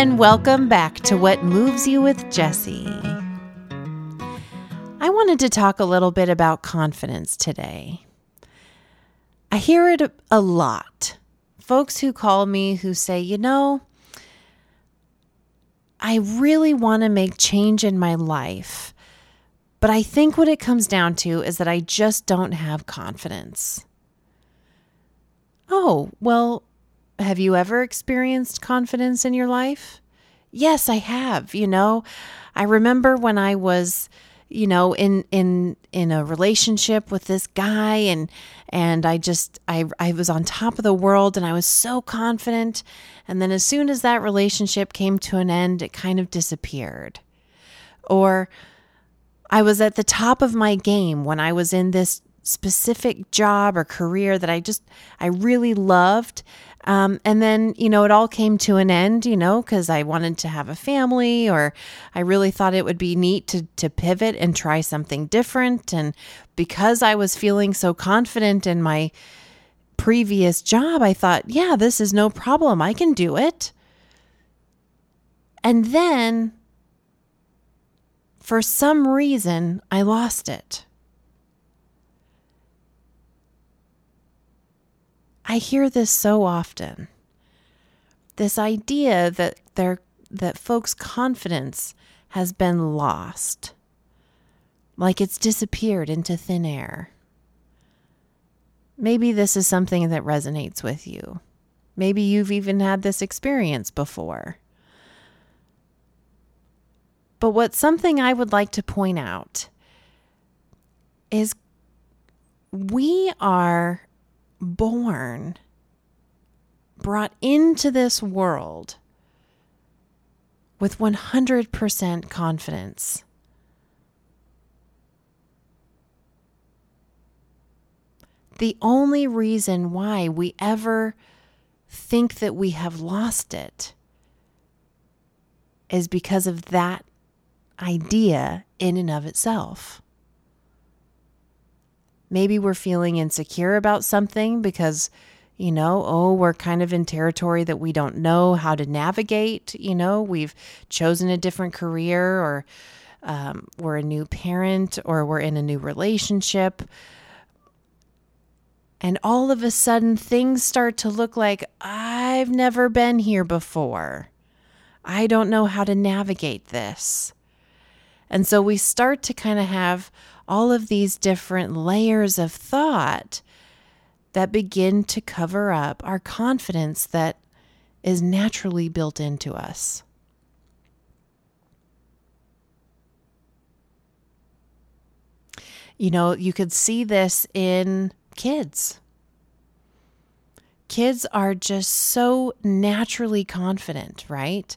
and welcome back to What Moves You with Jesse. I wanted to talk a little bit about confidence today. I hear it a lot. Folks who call me who say, you know, I really want to make change in my life, but I think what it comes down to is that I just don't have confidence. Oh, well, have you ever experienced confidence in your life? Yes, I have. You know, I remember when I was, you know, in in in a relationship with this guy and and I just I I was on top of the world and I was so confident and then as soon as that relationship came to an end, it kind of disappeared. Or I was at the top of my game when I was in this specific job or career that I just I really loved um, and then, you know, it all came to an end, you know, because I wanted to have a family or I really thought it would be neat to, to pivot and try something different. And because I was feeling so confident in my previous job, I thought, yeah, this is no problem. I can do it. And then, for some reason, I lost it. I hear this so often. This idea that their that folks' confidence has been lost. Like it's disappeared into thin air. Maybe this is something that resonates with you. Maybe you've even had this experience before. But what's something I would like to point out is we are born, brought into this world with 100% confidence. The only reason why we ever think that we have lost it is because of that idea in and of itself. Maybe we're feeling insecure about something because, you know, oh, we're kind of in territory that we don't know how to navigate. You know, we've chosen a different career or um, we're a new parent or we're in a new relationship. And all of a sudden, things start to look like I've never been here before. I don't know how to navigate this. And so we start to kind of have all of these different layers of thought that begin to cover up our confidence that is naturally built into us. You know, you could see this in kids. Kids are just so naturally confident, right?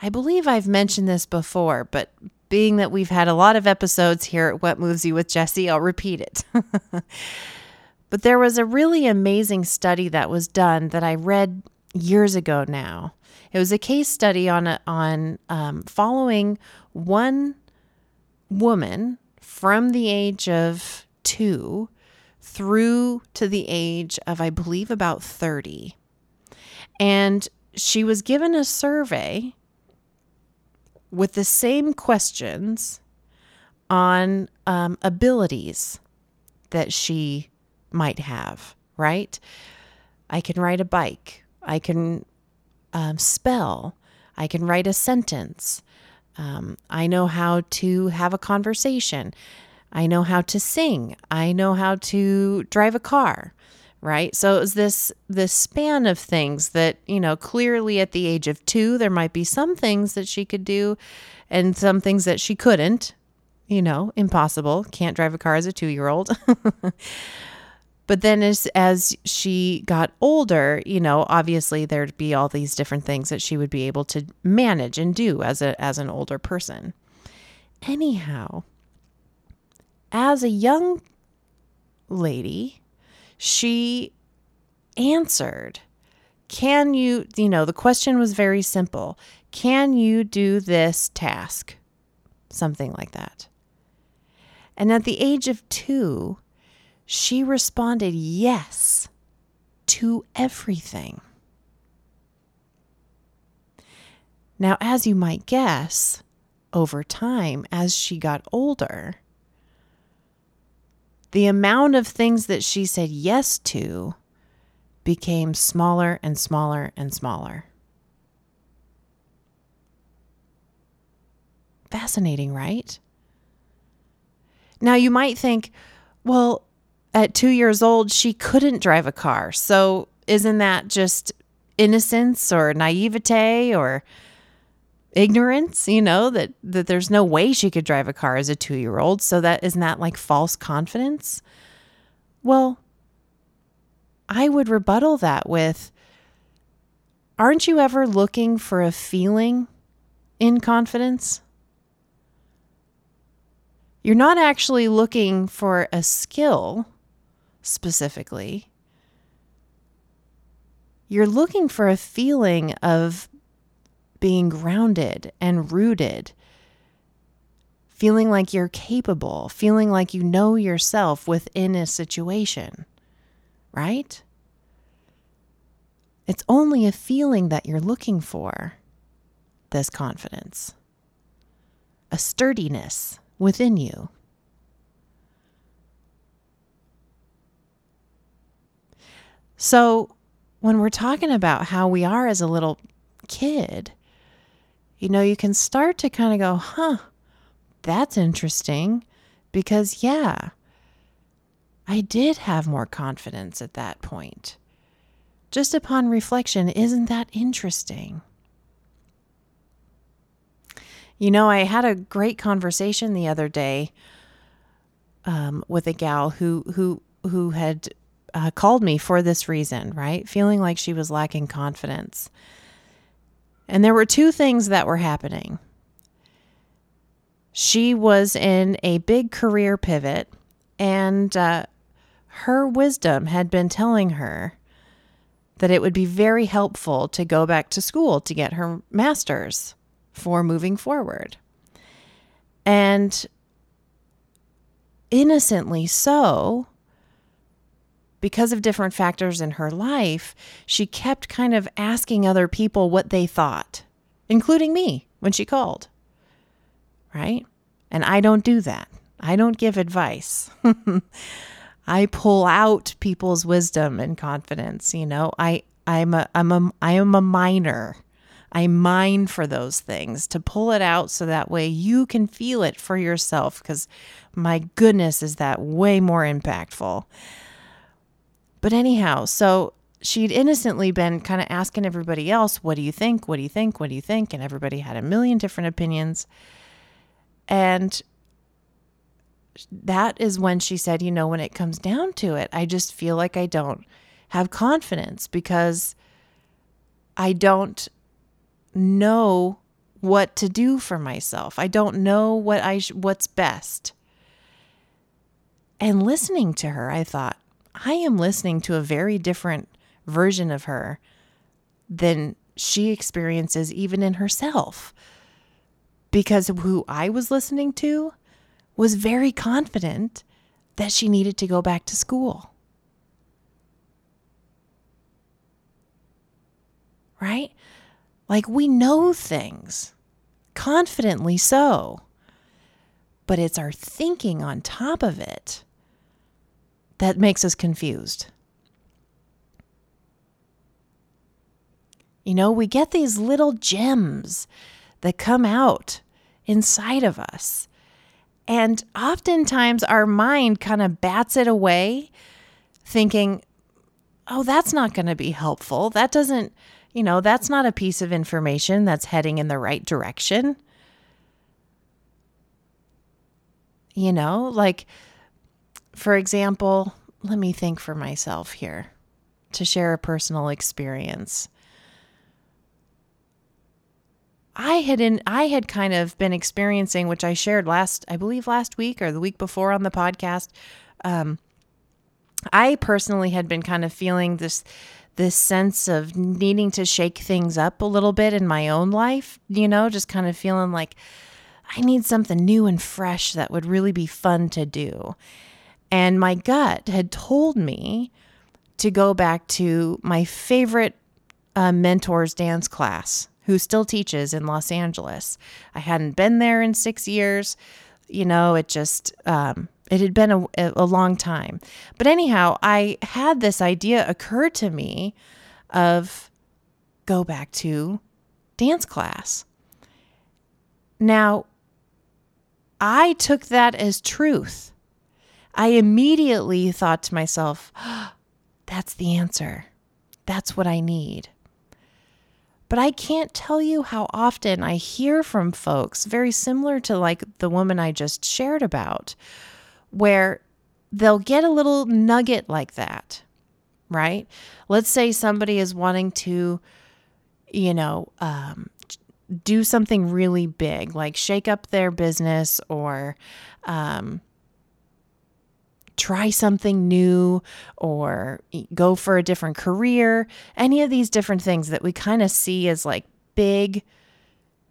I believe I've mentioned this before, but being that we've had a lot of episodes here at What Moves You with Jesse, I'll repeat it. but there was a really amazing study that was done that I read years ago now. It was a case study on a, on um, following one woman from the age of two through to the age of, I believe, about 30. And she was given a survey with the same questions on um, abilities that she might have, right? I can ride a bike. I can um, spell. I can write a sentence. Um, I know how to have a conversation. I know how to sing. I know how to drive a car right? So it was this this span of things that you know clearly at the age of 2 there might be some things that she could do and some things that she couldn't you know impossible. Can't drive a car as a 2 year old but then as as she got older you know obviously there'd be all these different things that she would be able to manage and do as a as an older person. Anyhow as a young lady she answered, Can you, you know, the question was very simple Can you do this task? Something like that. And at the age of two, she responded yes to everything. Now, as you might guess, over time, as she got older, the amount of things that she said yes to became smaller and smaller and smaller. Fascinating, right? Now, you might think, well, at two years old, she couldn't drive a car. So, isn't that just innocence or naivete or ignorance, you know, that, that there's no way she could drive a car as a two year old. So that isn't that like false confidence? Well, I would rebuttal that with Aren't you ever looking for a feeling in confidence? You're not actually looking for a skill specifically. You're looking for a feeling of being grounded and rooted, feeling like you're capable, feeling like you know yourself within a situation, right? It's only a feeling that you're looking for, this confidence, a sturdiness within you. So, when we're talking about how we are as a little kid, you know, you can start to kind of go, huh, that's interesting. Because, yeah, I did have more confidence at that point. Just upon reflection, isn't that interesting? You know, I had a great conversation the other day um, with a gal who who who had uh, called me for this reason, right? Feeling like she was lacking confidence. And there were two things that were happening. She was in a big career pivot, and uh, her wisdom had been telling her that it would be very helpful to go back to school to get her master's for moving forward. And innocently so, because of different factors in her life, she kept kind of asking other people what they thought, including me when she called. Right? And I don't do that. I don't give advice. I pull out people's wisdom and confidence, you know. I I'm a I'm a I am a miner. I mine for those things to pull it out so that way you can feel it for yourself cuz my goodness is that way more impactful. But anyhow, so she'd innocently been kind of asking everybody else, What do you think? What do you think? What do you think? And everybody had a million different opinions. And that is when she said, You know, when it comes down to it, I just feel like I don't have confidence because I don't know what to do for myself. I don't know what I sh- what's best. And listening to her, I thought, I am listening to a very different version of her than she experiences even in herself. Because who I was listening to was very confident that she needed to go back to school. Right? Like we know things, confidently so, but it's our thinking on top of it that makes us confused. You know, we get these little gems that come out inside of us. And oftentimes our mind kind of bats it away, thinking, oh, that's not going to be helpful. That doesn't, you know, that's not a piece of information that's heading in the right direction. You know, like for example, let me think for myself here to share a personal experience. I had in I had kind of been experiencing, which I shared last, I believe last week or the week before on the podcast. Um, I personally had been kind of feeling this this sense of needing to shake things up a little bit in my own life, you know, just kind of feeling like I need something new and fresh that would really be fun to do. And my gut had told me to go back to my favorite uh, mentor's dance class who still teaches in Los Angeles. I hadn't been there in six years. You know, it just, um, it had been a, a long time. But anyhow, I had this idea occur to me of go back to dance class. Now, I took that as truth. I immediately thought to myself, that's the answer. That's what I need. But I can't tell you how often I hear from folks, very similar to like the woman I just shared about, where they'll get a little nugget like that, right? Let's say somebody is wanting to, you know, um, do something really big, like shake up their business or, um, try something new or go for a different career, any of these different things that we kind of see as like big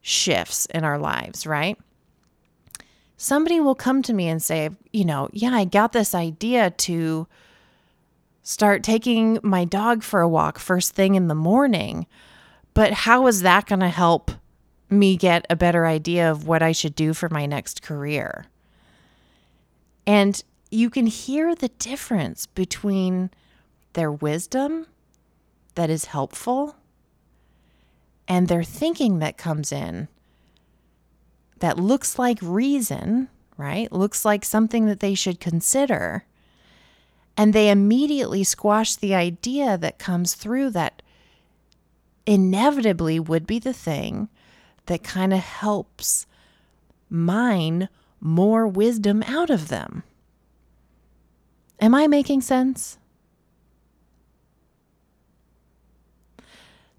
shifts in our lives, right? Somebody will come to me and say, you know, yeah, I got this idea to start taking my dog for a walk first thing in the morning, but how is that going to help me get a better idea of what I should do for my next career? And you can hear the difference between their wisdom that is helpful and their thinking that comes in that looks like reason, right? Looks like something that they should consider. And they immediately squash the idea that comes through that inevitably would be the thing that kind of helps mine more wisdom out of them. Am I making sense?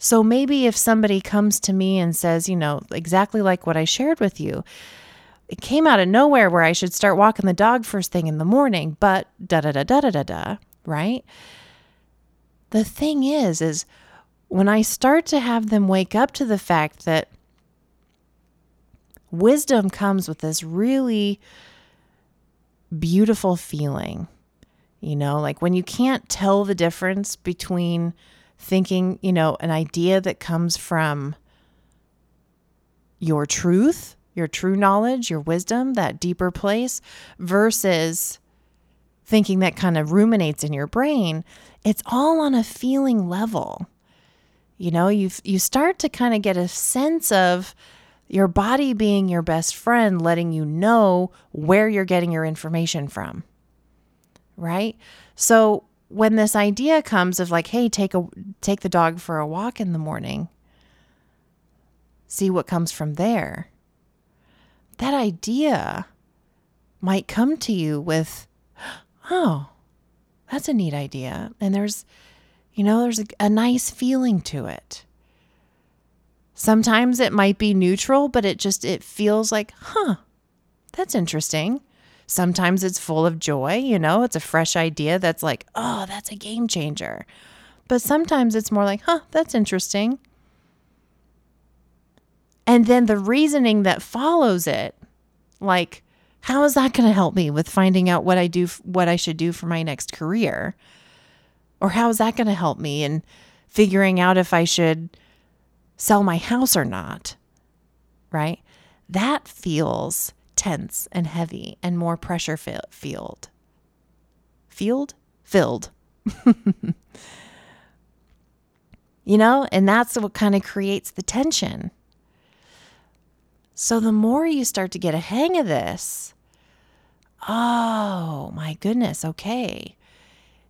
So maybe if somebody comes to me and says, you know, exactly like what I shared with you, it came out of nowhere where I should start walking the dog first thing in the morning, but da da da da da da da, right? The thing is, is when I start to have them wake up to the fact that wisdom comes with this really beautiful feeling you know, like when you can't tell the difference between thinking, you know, an idea that comes from your truth, your true knowledge, your wisdom, that deeper place, versus thinking that kind of ruminates in your brain, it's all on a feeling level. You know, you you start to kind of get a sense of your body being your best friend, letting you know where you're getting your information from right? So when this idea comes of like, hey, take a take the dog for a walk in the morning, see what comes from there. That idea might come to you with, oh, that's a neat idea. And there's, you know, there's a, a nice feeling to it. Sometimes it might be neutral, but it just it feels like, huh, that's interesting. Sometimes it's full of joy, you know, it's a fresh idea that's like, oh, that's a game changer. But sometimes it's more like, huh, that's interesting. And then the reasoning that follows it, like, how is that going to help me with finding out what I do, what I should do for my next career? Or how is that going to help me in figuring out if I should sell my house or not? Right? That feels tense and heavy and more pressure field. Field? Filled. you know, and that's what kind of creates the tension. So the more you start to get a hang of this, oh my goodness, okay.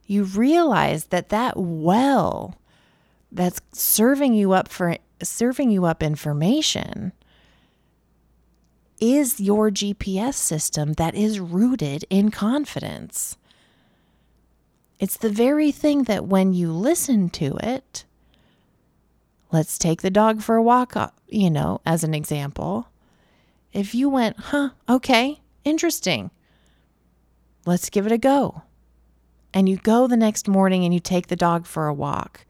You realize that that well that's serving you up for serving you up information is your GPS system that is rooted in confidence. It's the very thing that when you listen to it, let's take the dog for a walk, uh, you know, as an example. If you went, huh, okay, interesting, let's give it a go. And you go the next morning and you take the dog for a walk,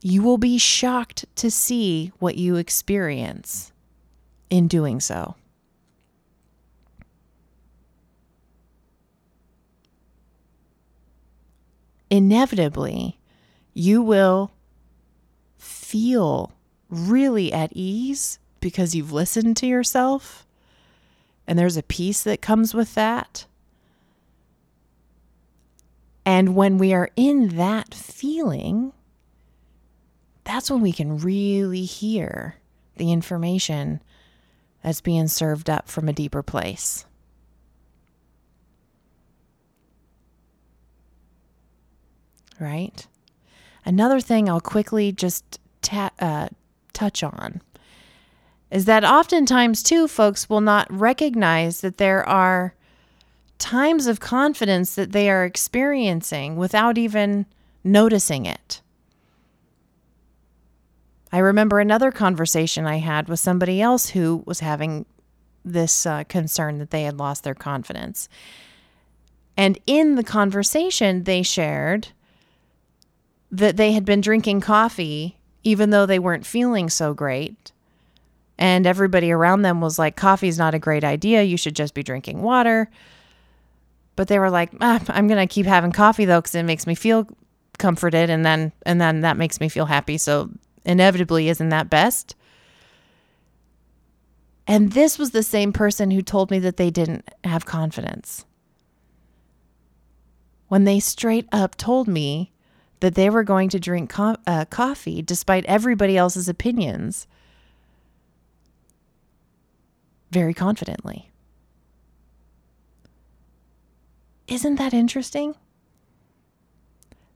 you will be shocked to see what you experience in doing so. Inevitably, you will feel really at ease because you've listened to yourself and there's a peace that comes with that. And when we are in that feeling, that's when we can really hear the information that's being served up from a deeper place. Right? Another thing I'll quickly just ta- uh, touch on is that oftentimes, too, folks will not recognize that there are times of confidence that they are experiencing without even noticing it. I remember another conversation I had with somebody else who was having this uh, concern that they had lost their confidence. And in the conversation, they shared that they had been drinking coffee even though they weren't feeling so great. And everybody around them was like, coffee's not a great idea. You should just be drinking water. But they were like, ah, I'm going to keep having coffee though, because it makes me feel comforted. And then, and then that makes me feel happy. So inevitably isn't that best? And this was the same person who told me that they didn't have confidence. When they straight up told me that they were going to drink co- uh, coffee despite everybody else's opinions very confidently. Isn't that interesting?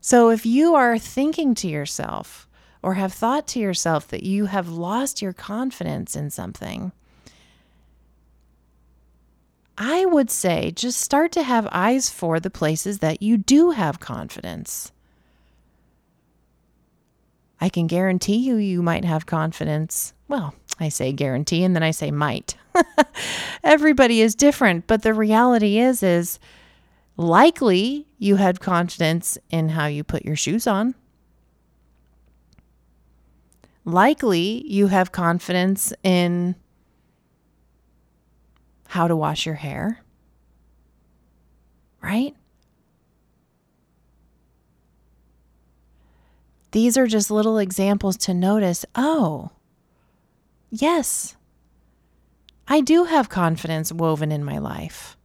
So, if you are thinking to yourself, or have thought to yourself that you have lost your confidence in something, I would say just start to have eyes for the places that you do have confidence. I can guarantee you, you might have confidence. Well, I say guarantee and then I say might. Everybody is different, but the reality is, is likely you had confidence in how you put your shoes on likely you have confidence in how to wash your hair, right? These are just little examples to notice oh, yes, I do have confidence woven in my life.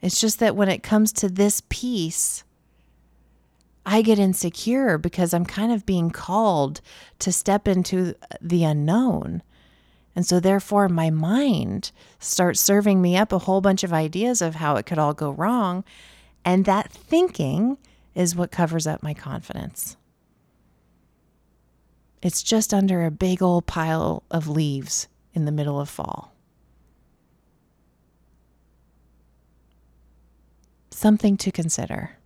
It's just that when it comes to this piece, I get insecure because I'm kind of being called to step into the unknown. And so, therefore, my mind starts serving me up a whole bunch of ideas of how it could all go wrong. And that thinking is what covers up my confidence. It's just under a big old pile of leaves in the middle of fall. Something to consider.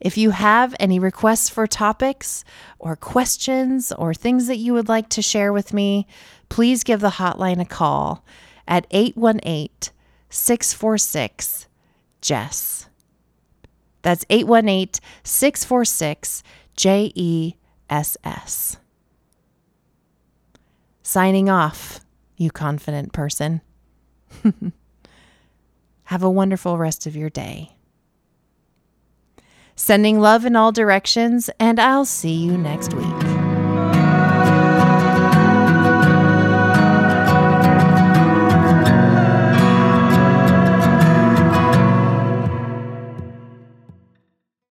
If you have any requests for topics or questions or things that you would like to share with me, please give the hotline a call at 818 646 Jess. That's 818 646 J E S S. Signing off, you confident person. Have a wonderful rest of your day. Sending love in all directions, and I'll see you next week.